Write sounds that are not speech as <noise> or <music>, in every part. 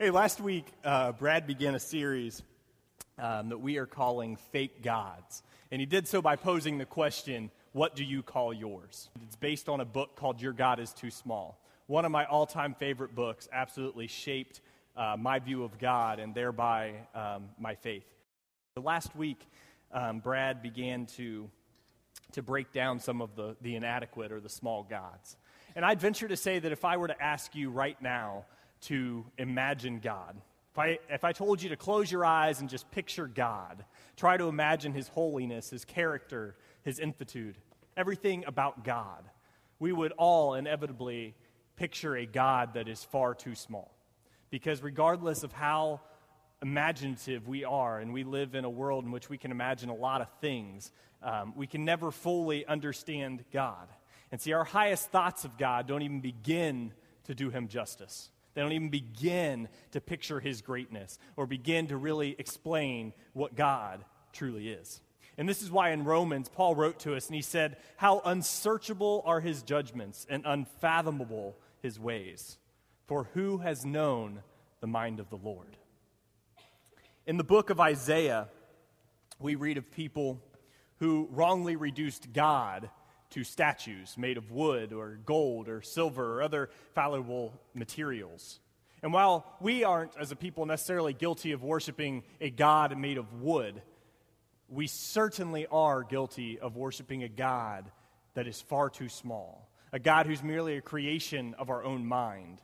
Hey, last week, uh, Brad began a series um, that we are calling Fake Gods. And he did so by posing the question, What do you call yours? It's based on a book called Your God is Too Small. One of my all time favorite books, absolutely shaped uh, my view of God and thereby um, my faith. The last week, um, Brad began to, to break down some of the, the inadequate or the small gods. And I'd venture to say that if I were to ask you right now, to imagine God. If I, if I told you to close your eyes and just picture God, try to imagine His holiness, His character, His infinitude, everything about God, we would all inevitably picture a God that is far too small. Because regardless of how imaginative we are, and we live in a world in which we can imagine a lot of things, um, we can never fully understand God. And see, our highest thoughts of God don't even begin to do Him justice. They don't even begin to picture his greatness or begin to really explain what God truly is. And this is why in Romans, Paul wrote to us and he said, How unsearchable are his judgments and unfathomable his ways. For who has known the mind of the Lord? In the book of Isaiah, we read of people who wrongly reduced God to statues made of wood or gold or silver or other fallible materials. And while we aren't, as a people, necessarily guilty of worshiping a God made of wood, we certainly are guilty of worshiping a God that is far too small, a God who's merely a creation of our own mind.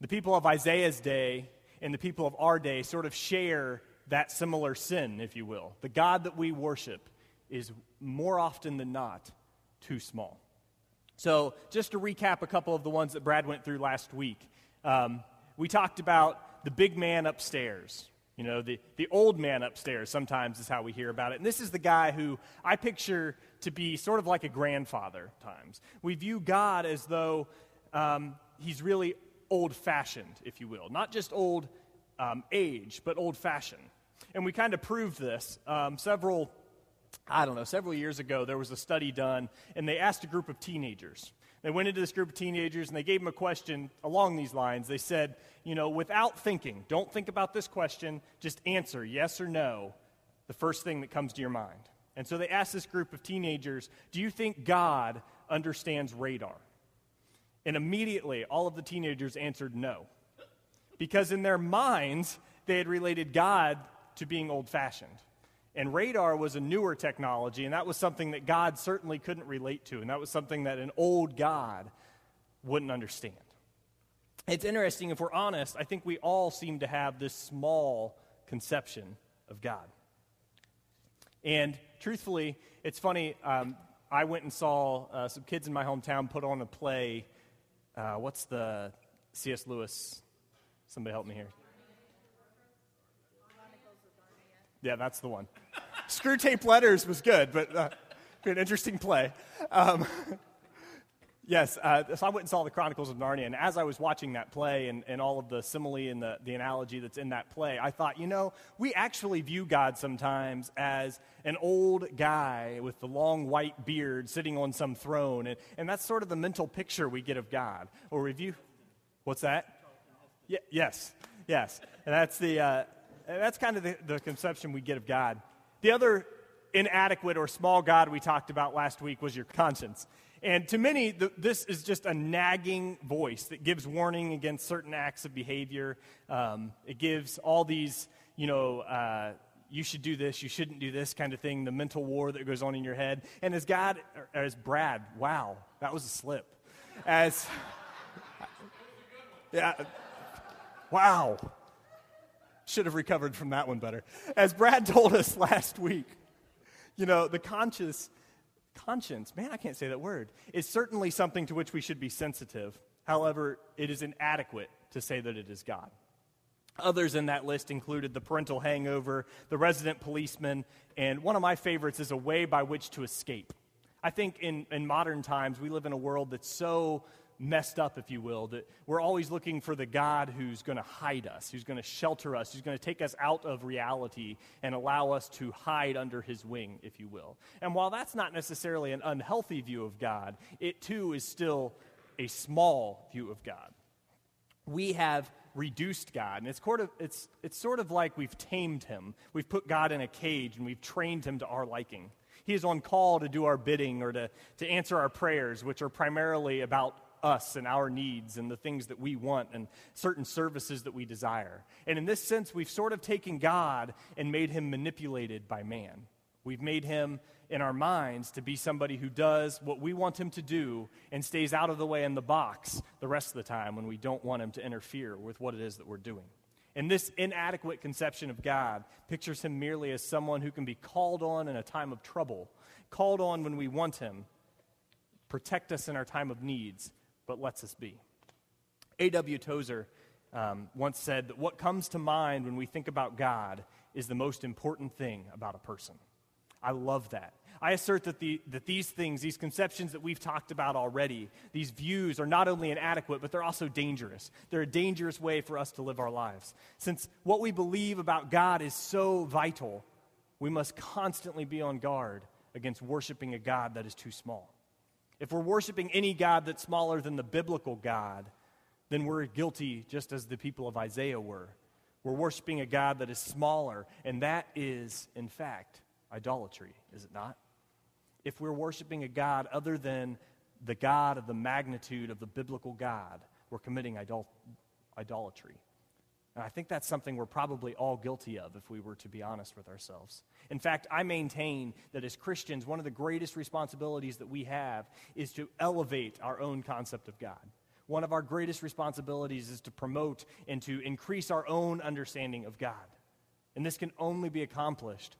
The people of Isaiah's day and the people of our day sort of share that similar sin, if you will. The God that we worship is more often than not too small. So, just to recap a couple of the ones that Brad went through last week, um, we talked about the big man upstairs. You know, the, the old man upstairs sometimes is how we hear about it. And this is the guy who I picture to be sort of like a grandfather times. We view God as though um, he's really old fashioned, if you will. Not just old um, age, but old fashioned. And we kind of proved this. Um, several I don't know, several years ago, there was a study done, and they asked a group of teenagers. They went into this group of teenagers and they gave them a question along these lines. They said, you know, without thinking, don't think about this question, just answer yes or no, the first thing that comes to your mind. And so they asked this group of teenagers, do you think God understands radar? And immediately, all of the teenagers answered no. Because in their minds, they had related God to being old fashioned. And radar was a newer technology, and that was something that God certainly couldn't relate to, and that was something that an old God wouldn't understand. It's interesting, if we're honest, I think we all seem to have this small conception of God. And truthfully, it's funny, um, I went and saw uh, some kids in my hometown put on a play. Uh, what's the C.S. Lewis? Somebody help me here. Yeah, that's the one. Screwtape Letters was good, but uh, an interesting play. Um, <laughs> yes, uh, so I went and saw the Chronicles of Narnia, and as I was watching that play and, and all of the simile and the, the analogy that's in that play, I thought, you know, we actually view God sometimes as an old guy with the long white beard sitting on some throne, and, and that's sort of the mental picture we get of God. Or we view, what's that? Yeah, yes, yes. And that's the, uh, that's kind of the, the conception we get of God. The other inadequate or small God we talked about last week was your conscience. And to many, the, this is just a nagging voice that gives warning against certain acts of behavior. Um, it gives all these, you know, uh, you should do this, you shouldn't do this kind of thing, the mental war that goes on in your head. And as God, as Brad, wow, that was a slip. As, <laughs> yeah, wow should have recovered from that one better. As Brad told us <laughs> last week, you know, the conscious, conscience, man, I can't say that word, is certainly something to which we should be sensitive. However, it is inadequate to say that it is God. Others in that list included the parental hangover, the resident policeman, and one of my favorites is a way by which to escape. I think in, in modern times, we live in a world that's so messed up, if you will, that we're always looking for the God who's going to hide us, who's going to shelter us, who's going to take us out of reality and allow us to hide under his wing, if you will. And while that's not necessarily an unhealthy view of God, it too is still a small view of God. We have reduced God. And it's sort, of, it's, it's sort of like we've tamed him. We've put God in a cage and we've trained him to our liking. He is on call to do our bidding or to, to answer our prayers, which are primarily about us and our needs and the things that we want and certain services that we desire. And in this sense, we've sort of taken God and made him manipulated by man. We've made him in our minds to be somebody who does what we want him to do and stays out of the way in the box the rest of the time when we don't want him to interfere with what it is that we're doing. And this inadequate conception of God pictures him merely as someone who can be called on in a time of trouble, called on when we want him, protect us in our time of needs, but lets us be. A.W. Tozer um, once said that what comes to mind when we think about God is the most important thing about a person. I love that. I assert that, the, that these things, these conceptions that we've talked about already, these views are not only inadequate, but they're also dangerous. They're a dangerous way for us to live our lives. Since what we believe about God is so vital, we must constantly be on guard against worshiping a God that is too small. If we're worshiping any God that's smaller than the biblical God, then we're guilty just as the people of Isaiah were. We're worshiping a God that is smaller, and that is, in fact, idolatry, is it not? If we're worshiping a God other than the God of the magnitude of the biblical God, we're committing idol- idolatry. And I think that's something we're probably all guilty of if we were to be honest with ourselves. In fact, I maintain that as Christians, one of the greatest responsibilities that we have is to elevate our own concept of God. One of our greatest responsibilities is to promote and to increase our own understanding of God. And this can only be accomplished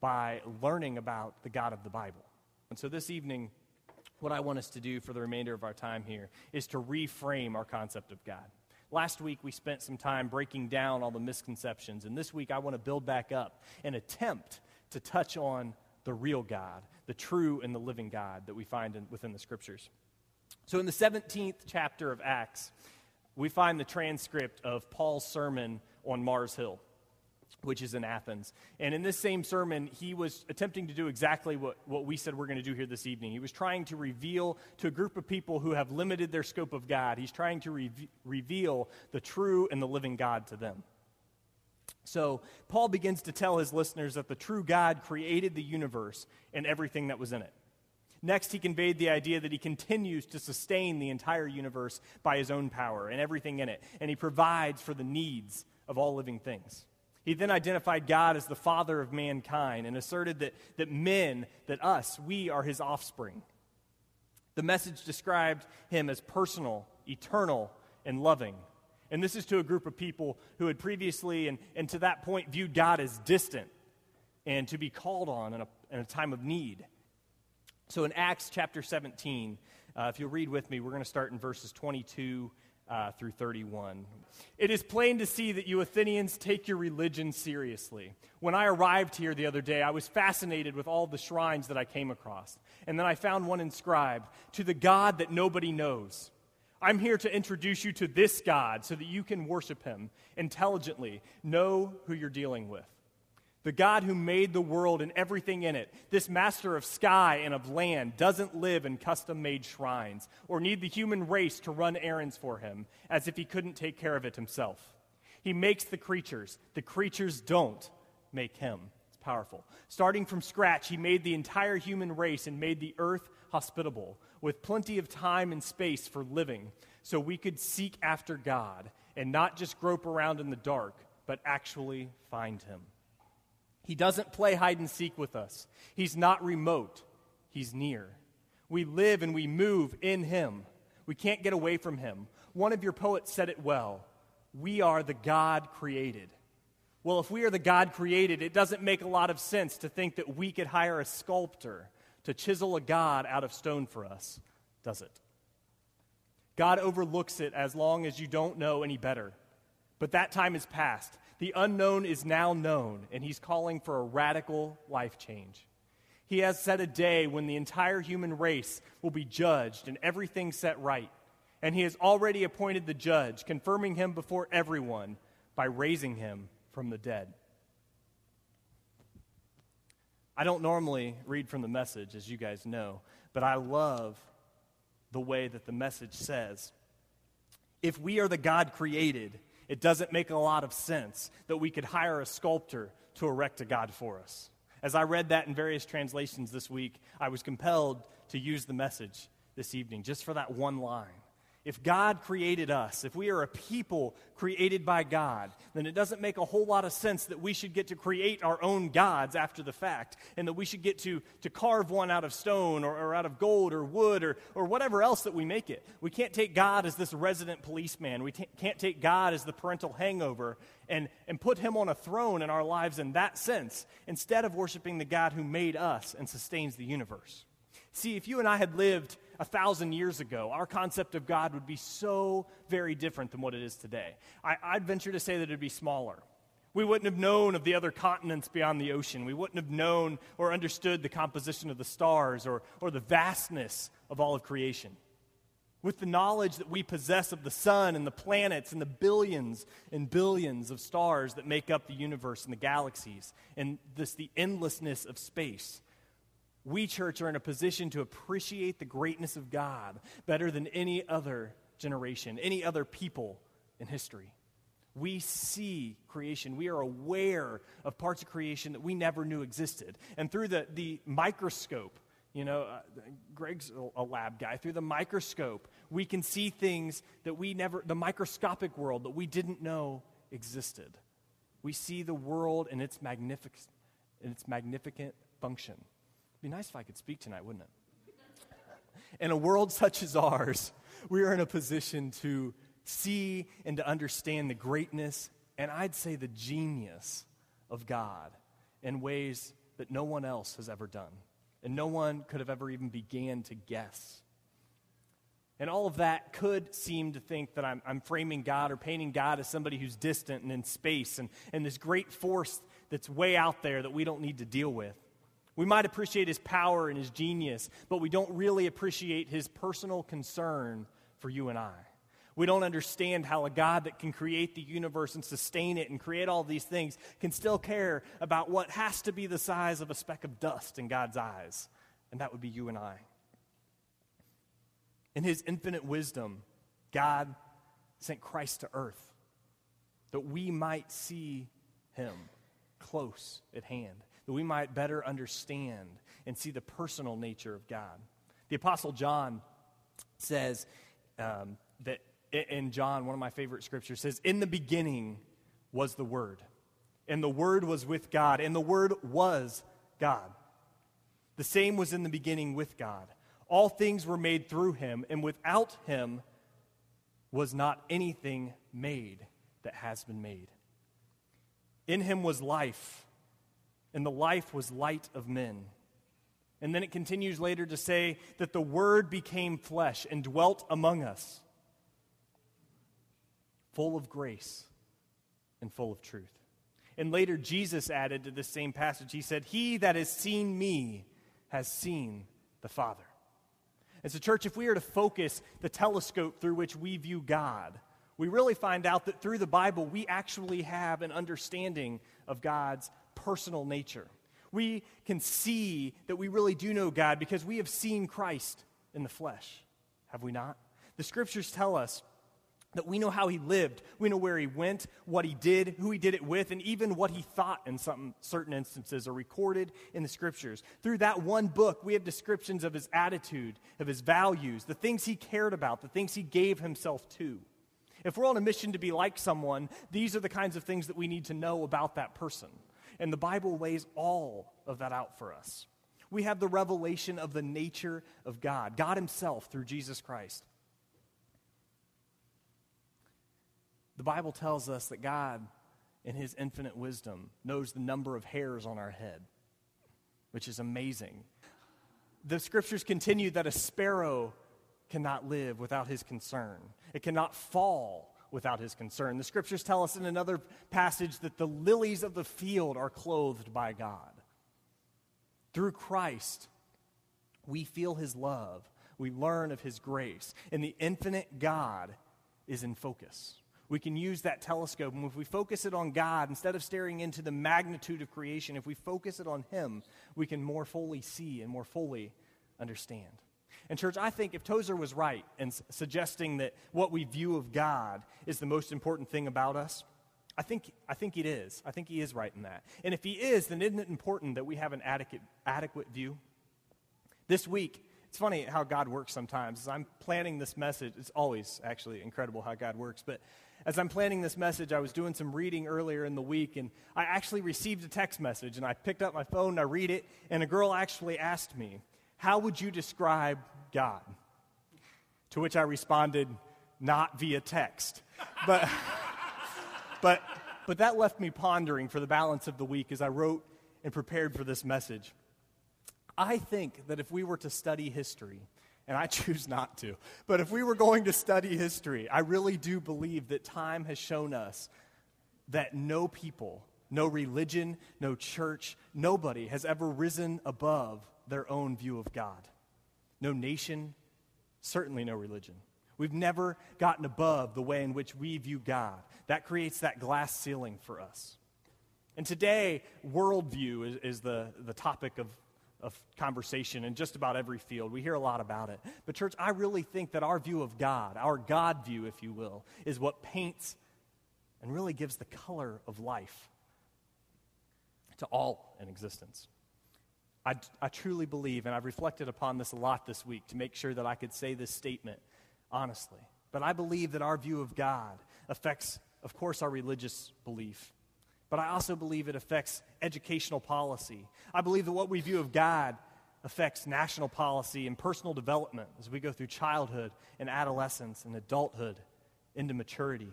by learning about the God of the Bible. And so this evening, what I want us to do for the remainder of our time here is to reframe our concept of God. Last week, we spent some time breaking down all the misconceptions, and this week, I want to build back up and attempt to touch on the real God, the true and the living God that we find in, within the scriptures. So, in the 17th chapter of Acts, we find the transcript of Paul's sermon on Mars Hill which is in Athens. And in this same sermon, he was attempting to do exactly what, what we said we're going to do here this evening. He was trying to reveal to a group of people who have limited their scope of God, he's trying to re- reveal the true and the living God to them. So, Paul begins to tell his listeners that the true God created the universe and everything that was in it. Next, he conveyed the idea that he continues to sustain the entire universe by his own power and everything in it, and he provides for the needs of all living things. He then identified God as the father of mankind and asserted that, that men, that us, we are his offspring. The message described him as personal, eternal, and loving. And this is to a group of people who had previously and, and to that point viewed God as distant and to be called on in a, in a time of need. So in Acts chapter 17, uh, if you'll read with me, we're going to start in verses 22 uh, through 31. It is plain to see that you Athenians take your religion seriously. When I arrived here the other day, I was fascinated with all the shrines that I came across. And then I found one inscribed, To the God that nobody knows. I'm here to introduce you to this God so that you can worship him intelligently, know who you're dealing with the God who made the world and everything in it, this master of sky and of land, doesn't live in custom made shrines or need the human race to run errands for him as if he couldn't take care of it himself. He makes the creatures, the creatures don't make him. It's powerful. Starting from scratch, he made the entire human race and made the earth hospitable with plenty of time and space for living so we could seek after God and not just grope around in the dark, but actually find him. He doesn't play hide and seek with us. He's not remote, He's near. We live and we move in Him. We can't get away from Him. One of your poets said it well We are the God created. Well, if we are the God created, it doesn't make a lot of sense to think that we could hire a sculptor to chisel a God out of stone for us, does it? God overlooks it as long as you don't know any better. But that time is past. The unknown is now known, and he's calling for a radical life change. He has set a day when the entire human race will be judged and everything set right. And he has already appointed the judge, confirming him before everyone by raising him from the dead. I don't normally read from the message, as you guys know, but I love the way that the message says if we are the God created, it doesn't make a lot of sense that we could hire a sculptor to erect a God for us. As I read that in various translations this week, I was compelled to use the message this evening just for that one line. If God created us, if we are a people created by God, then it doesn't make a whole lot of sense that we should get to create our own gods after the fact, and that we should get to, to carve one out of stone or, or out of gold or wood or, or whatever else that we make it. We can't take God as this resident policeman. We t- can't take God as the parental hangover and, and put him on a throne in our lives in that sense, instead of worshiping the God who made us and sustains the universe. See, if you and I had lived a thousand years ago, our concept of God would be so very different than what it is today. I, would venture to say that it would be smaller. We wouldn't have known of the other continents beyond the ocean. We wouldn't have known or understood the composition of the stars or, or the vastness of all of creation. With the knowledge that we possess of the sun and the planets and the billions and billions of stars that make up the universe and the galaxies and this, the endlessness of space, we, church, are in a position to appreciate the greatness of God better than any other generation, any other people in history. We see creation. We are aware of parts of creation that we never knew existed. And through the, the microscope, you know, uh, Greg's a lab guy. Through the microscope, we can see things that we never, the microscopic world that we didn't know existed. We see the world in its magnificent, in its magnificent function. It'd be nice if I could speak tonight, wouldn't it? <laughs> In a world such as ours, we are in a position to see and to understand the greatness and I'd say the genius of God in ways that no one else has ever done and no one could have ever even began to guess. And all of that could seem to think that I'm, I'm, framing God or painting God as somebody who's distant and in space and, and this great force that's way out there that we don't need to deal with. We might appreciate his power and his genius, but we don't really appreciate his personal concern for you and I. We don't understand how a God that can create the universe and sustain it and create all these things can still care about what has to be the size of a speck of dust in God's eyes, and that would be you and I. In his infinite wisdom, God sent Christ to earth that we might see him close at hand that we might better understand and see the personal nature of God. The Apostle John says um, that in John, one of my favorite scriptures says, In the beginning was the Word, and the Word was with God, and the Word was God. The same was in the beginning with God. All things were made through him, and without him was not anything made that has been made. In him was life and the life was light of men. And then it continues later to say that the Word became flesh and dwelt among us, full of grace and full of truth. And later, Jesus added to this same passage, He said, He that has seen me has seen the Father. As a church, if we are to focus the telescope through which we view God, we really find out that through the Bible, we actually have an understanding of God's personal nature. We can see that we really do know God because we have seen Christ in the flesh, have we not? The scriptures tell us that we know how he lived, we know where he went, what he did, who he did it with, and even what he thought in some certain instances are recorded in the scriptures. Through that one book, we have descriptions of his attitude, of his values, the things he cared about, the things he gave himself to. If we're on a mission to be like someone, these are the kinds of things that we need to know about that person. And the Bible lays all of that out for us. We have the revelation of the nature of God, God Himself through Jesus Christ. The Bible tells us that God, in His infinite wisdom, knows the number of hairs on our head, which is amazing. The scriptures continue that a sparrow cannot live without His concern, it cannot fall without his concern. The scriptures tell us in another passage that the lilies of the field are clothed by God. Through Christ, we feel his love, we learn of his grace, and the infinite God is in focus. We can use that telescope, and if we focus it on God, instead of staring into the magnitude of creation, if we focus it on him, we can more fully see and more fully understand. And, church, I think if Tozer was right in suggesting that what we view of God is the most important thing about us, I think, I think it is. I think he is right in that. And if he is, then isn't it important that we have an adequate, adequate view? This week, it's funny how God works sometimes. As I'm planning this message, it's always actually incredible how God works. But as I'm planning this message, I was doing some reading earlier in the week, and I actually received a text message. And I picked up my phone and I read it, and a girl actually asked me, How would you describe God? To which I responded, Not via text. But, <laughs> but, but that left me pondering for the balance of the week as I wrote and prepared for this message. I think that if we were to study history, and I <laughs> choose not to, but if we were going to study history, I really do believe that time has shown us that no people, no religion, no church, nobody has ever risen above their own view of God. No nation, certainly no religion. We've never gotten above the way in which we view God. That creates that glass ceiling for us. And today, worldview is, is the, the topic of, of conversation in just about every field. We hear a lot about it. But, church, I really think that our view of God, our God view, if you will, is what paints and really gives the color of life to all in existence. I, I truly believe, and I've reflected upon this a lot this week to make sure that I could say this statement honestly. But I believe that our view of God affects, of course, our religious belief, but I also believe it affects educational policy. I believe that what we view of God affects national policy and personal development as we go through childhood and adolescence and adulthood into maturity.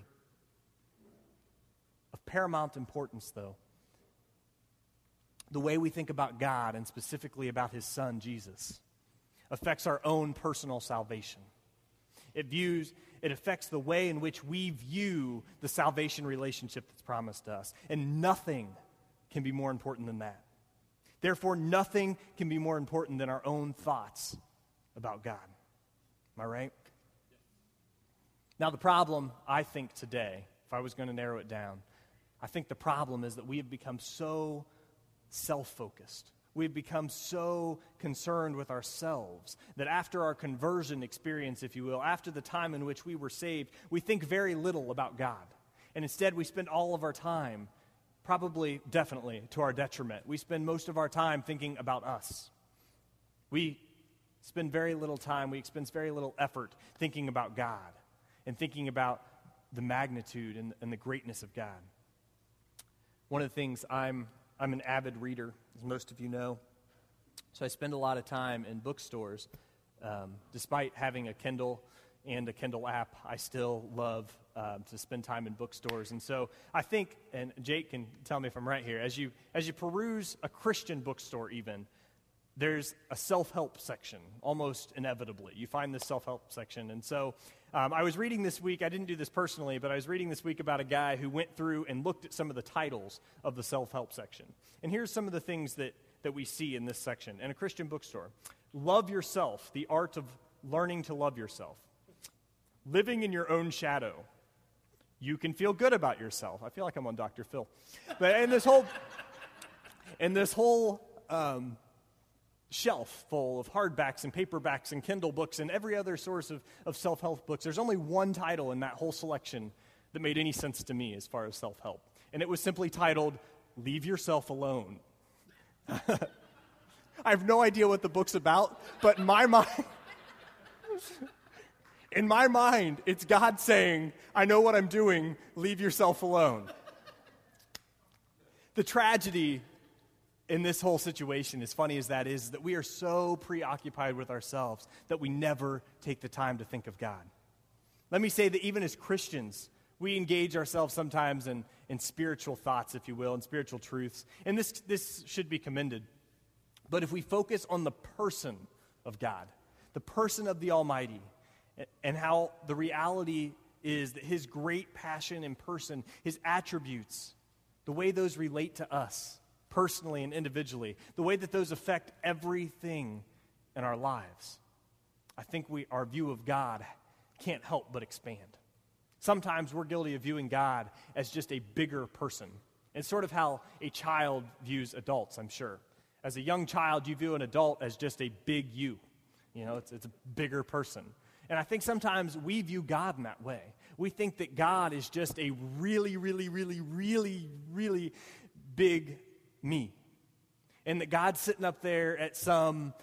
Of paramount importance, though, the way we think about God and specifically about His Son, Jesus, affects our own personal salvation. It views it affects the way in which we view the salvation relationship that's promised us. And nothing can be more important than that. Therefore, nothing can be more important than our own thoughts about God. Am I right? Now, the problem, I think, today, if I was going to narrow it down, I think the problem is that we have become so self focused we've become so concerned with ourselves that after our conversion experience, if you will, after the time in which we were saved, we think very little about God. And instead, we spend all of our time, probably, definitely, to our detriment. We spend most of our time thinking about us. We spend very little time, we expend very little effort thinking about God and thinking about the magnitude and, and the greatness of God. One of the things I'm I'm an avid reader, as most of you know. So I spend a lot of time in bookstores. Um, despite having a Kindle and a Kindle app, I still love um, to spend time in bookstores. And so I think, and Jake can tell me if I'm right here, as you, as you peruse a Christian bookstore, even, there's a self help section, almost inevitably. You find this self help section. And so um, I was reading this week, I didn't do this personally, but I was reading this week about a guy who went through and looked at some of the titles of the self help section. And here's some of the things that, that we see in this section in a Christian bookstore Love yourself, the art of learning to love yourself. Living in your own shadow. You can feel good about yourself. I feel like I'm on Dr. Phil. But in this whole, in this whole um, shelf full of hardbacks and paperbacks and Kindle books and every other source of, of self help books. There's only one title in that whole selection that made any sense to me as far as self help. And it was simply titled, Leave Yourself Alone. <laughs> I have no idea what the book's about, but my <laughs> mind, in my mind, it's God saying, I know what I'm doing, leave yourself alone. The tragedy in this whole situation, as funny as that is, that we are so preoccupied with ourselves that we never take the time to think of God. Let me say that even as Christians, we engage ourselves sometimes in, in spiritual thoughts, if you will, and spiritual truths. And this, this should be commended. But if we focus on the person of God, the person of the Almighty, and how the reality is that His great passion and person, His attributes, the way those relate to us, personally and individually, the way that those affect everything in our lives. I think we, our view of God can't help but expand. Sometimes we're guilty of viewing God as just a bigger person. It's sort of how a child views adults, I'm sure. As a young child, you view an adult as just a big you. You know, it's, it's a bigger person. And I think sometimes we view God in that way. We think that God is just a really, really, really, really, really big me. And that God's sitting up there at some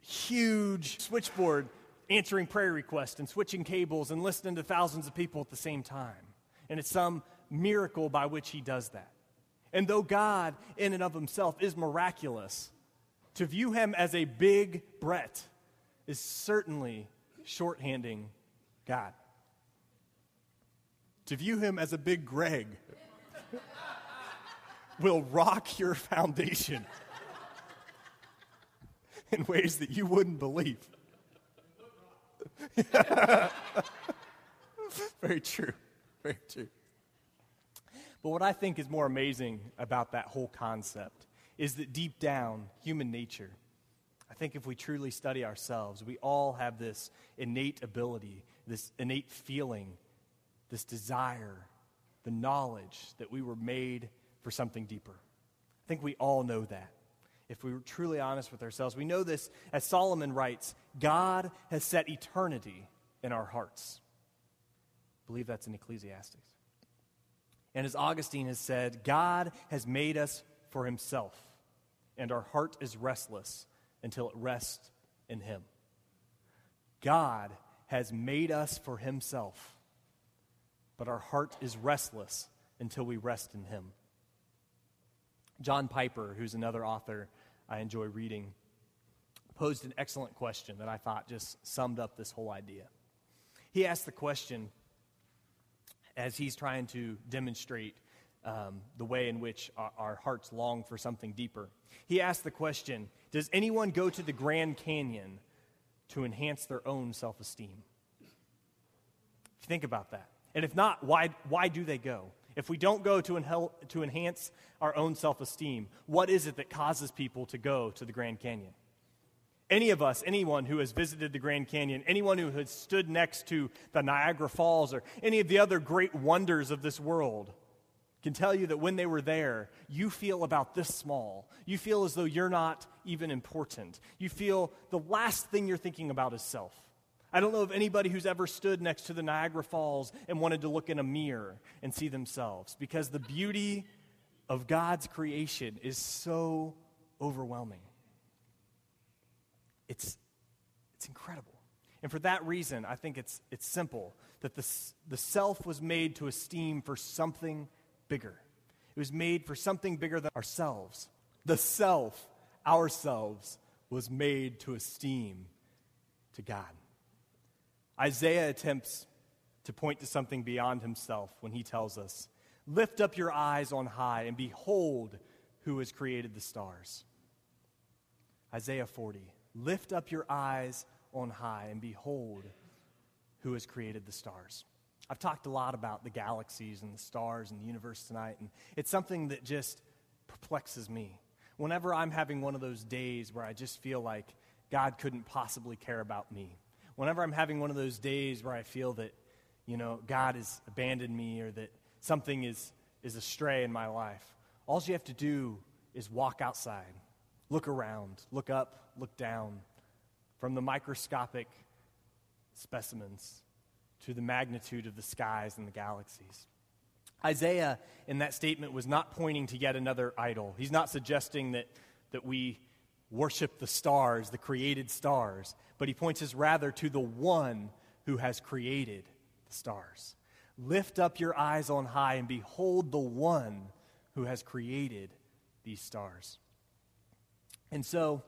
huge switchboard answering prayer requests and switching cables and listening to thousands of people at the same time. And it's some miracle by which he does that. And though God, in and of himself, is miraculous, to view him as a big Brett is certainly shorthanding God. To view him as a big Greg will rock your foundation <laughs> in ways that you wouldn't believe. <laughs> Very true. Very true. But what I think is more amazing about that whole concept is that deep down, human nature, I think if we truly study ourselves, we all have this innate ability, this innate feeling, this desire, the knowledge that we were made for something deeper. I think we all know that. If we were truly honest with ourselves, we know this as Solomon writes God has set eternity in our hearts. I believe that's in Ecclesiastes. And as Augustine has said, God has made us for himself, and our heart is restless until it rests in him. God has made us for himself, but our heart is restless until we rest in him. John Piper, who's another author I enjoy reading, posed an excellent question that I thought just summed up this whole idea. He asked the question as he's trying to demonstrate um, the way in which our, our hearts long for something deeper. He asked the question Does anyone go to the Grand Canyon to enhance their own self esteem? Think about that. And if not, why, why do they go? If we don't go to, to enhance our own self esteem, what is it that causes people to go to the Grand Canyon? Any of us, anyone who has visited the Grand Canyon, anyone who has stood next to the Niagara Falls or any of the other great wonders of this world, can tell you that when they were there, you feel about this small. You feel as though you're not even important. You feel the last thing you're thinking about is self. I don't know of anybody who's ever stood next to the Niagara Falls and wanted to look in a mirror and see themselves because the beauty of God's creation is so overwhelming. It's, it's incredible. And for that reason, I think it's, it's simple that the, the self was made to esteem for something bigger. It was made for something bigger than ourselves. The self, ourselves, was made to esteem to God. Isaiah attempts to point to something beyond himself when he tells us, Lift up your eyes on high and behold who has created the stars. Isaiah 40. Lift up your eyes on high and behold who has created the stars. I've talked a lot about the galaxies and the stars and the universe tonight, and it's something that just perplexes me. Whenever I'm having one of those days where I just feel like God couldn't possibly care about me, whenever I'm having one of those days where I feel that, you know, God has abandoned me or that something is, is astray in my life, all you have to do is walk outside Look around, look up, look down, from the microscopic specimens to the magnitude of the skies and the galaxies. Isaiah, in that statement, was not pointing to yet another idol. He's not suggesting that, that we worship the stars, the created stars, but he points us rather to the one who has created the stars. Lift up your eyes on high and behold the one who has created these stars. And so,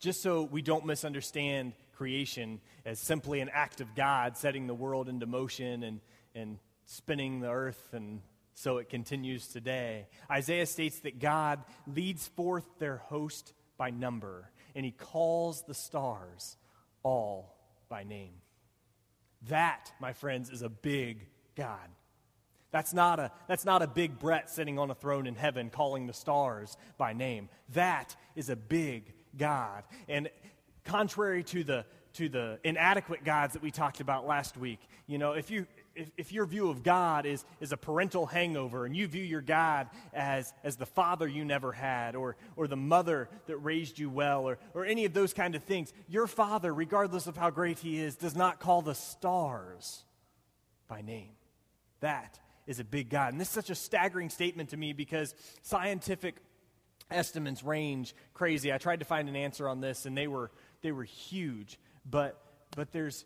just so we don't misunderstand creation as simply an act of God setting the world into motion and, and spinning the earth and so it continues today. Isaiah states that God leads forth their host by number, and he calls the stars all by name. That, my friends, is a big God. That's not a, that's not a big Brett sitting on a throne in heaven calling the stars by name. That is a big God. And contrary to the, to the inadequate gods that we talked about last week, you know, if you, if, if your view of God is, is a parental hangover and you view your God as, as the father you never had or, or the mother that raised you well or, or any of those kind of things, your father, regardless of how great he is, does not call the stars by name. That is a big God. And this is such a staggering statement to me because scientific estimates range crazy. I tried to find an answer on this and they were, they were huge. But, but there's,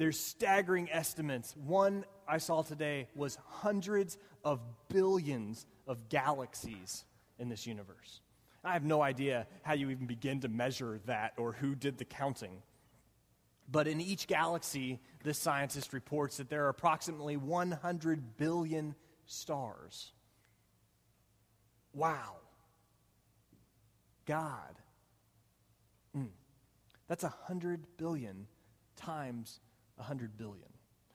there's staggering estimates. One I saw today was hundreds of billions of galaxies in this universe. I have no idea how you even begin to measure that or who did the counting. But in each galaxy, this scientist reports that there are approximately 100 billion stars. Wow. God. Mm. That's 100 billion times 100 billion.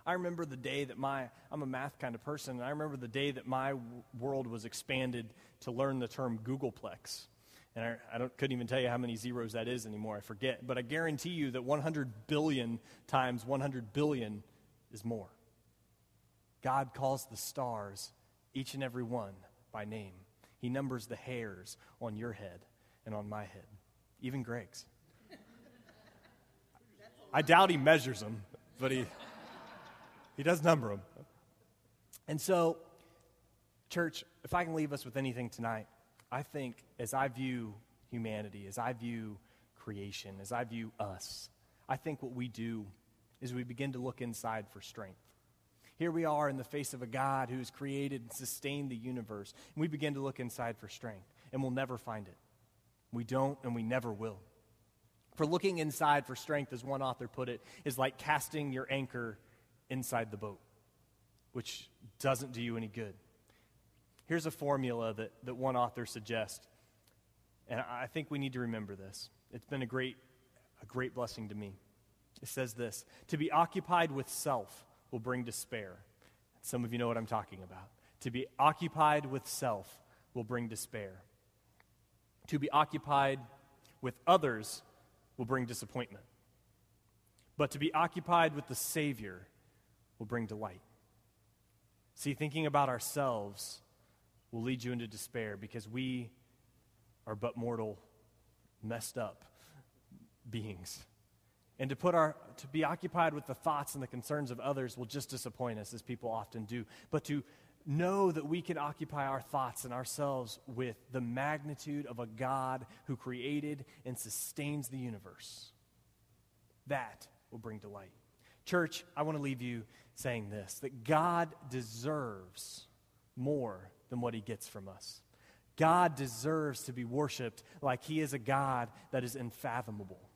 I remember the day that my, I'm a math kind of person, and I remember the day that my w- world was expanded to learn the term googolplex. And I, I couldn't even tell you how many zeros that is anymore. I forget. But I guarantee you that 100 billion times 100 billion is more. God calls the stars, each and every one, by name. He numbers the hairs on your head and on my head, even Greg's. <laughs> I doubt he measures them, but he, he does number them. And so, church, if I can leave us with anything tonight, I think as I view humanity, as I view creation, as I view us, I think what we do is we begin to look inside for strength. Here we are in the face of a God who has created and sustained the universe, and we begin to look inside for strength, and we'll never find it. We don't, and we never will. For looking inside for strength, as one author put it, is like casting your anchor inside the boat, which doesn't do you any good. Here's a formula that, that one author suggests, and I think we need to remember this. It's been a great, a great blessing to me. It says this To be occupied with self will bring despair. Some of you know what I'm talking about. To be occupied with self will bring despair. To be occupied with others will bring disappointment. But to be occupied with the Savior will bring delight. See, thinking about ourselves will lead you into despair because we are but mortal, messed up beings. And to put our to be occupied with the thoughts and the concerns of others will just disappoint us as people often do. But to know that we can occupy our thoughts and ourselves with the magnitude of a God who created and sustains the universe. That will bring delight. Church, I want to leave you saying this that God deserves more than what he gets from us. God deserves to be worshiped like he is a God that is unfathomable,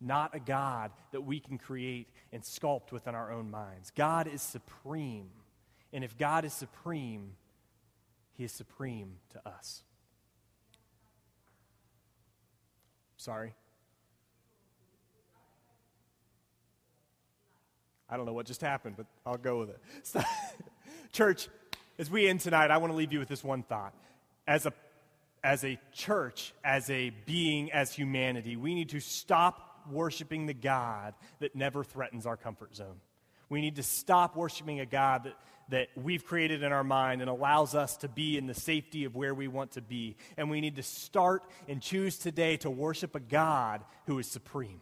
not a God that we can create and sculpt within our own minds. God is supreme. And if God is supreme, he is supreme to us. Sorry. I don't know what just happened, but I'll go with it. <laughs> Church, as we end tonight, I want to leave you with this one thought. As a, as a church, as a being, as humanity, we need to stop worshiping the God that never threatens our comfort zone. We need to stop worshiping a God that, that we've created in our mind and allows us to be in the safety of where we want to be. And we need to start and choose today to worship a God who is supreme.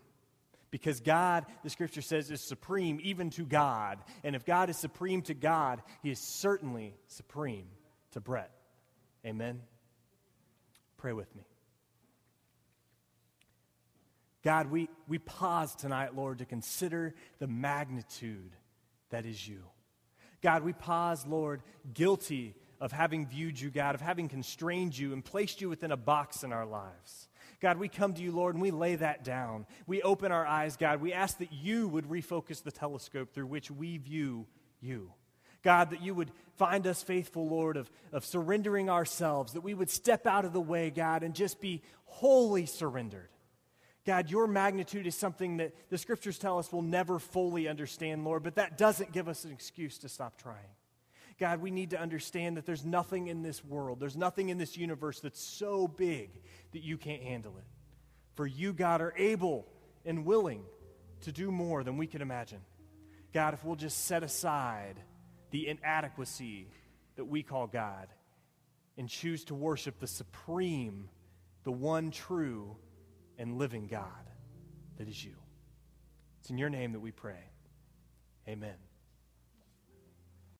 Because God, the scripture says, is supreme even to God. And if God is supreme to God, he is certainly supreme to Brett. Amen? Pray with me. God, we, we pause tonight, Lord, to consider the magnitude that is you. God, we pause, Lord, guilty of having viewed you, God, of having constrained you and placed you within a box in our lives. God, we come to you, Lord, and we lay that down. We open our eyes, God. We ask that you would refocus the telescope through which we view you. God, that you would find us faithful, Lord, of, of surrendering ourselves, that we would step out of the way, God, and just be wholly surrendered. God, your magnitude is something that the scriptures tell us we'll never fully understand, Lord, but that doesn't give us an excuse to stop trying. God, we need to understand that there's nothing in this world, there's nothing in this universe that's so big that you can't handle it. For you, God, are able and willing to do more than we can imagine. God, if we'll just set aside the inadequacy that we call God and choose to worship the supreme, the one true and living God that is you. It's in your name that we pray. Amen.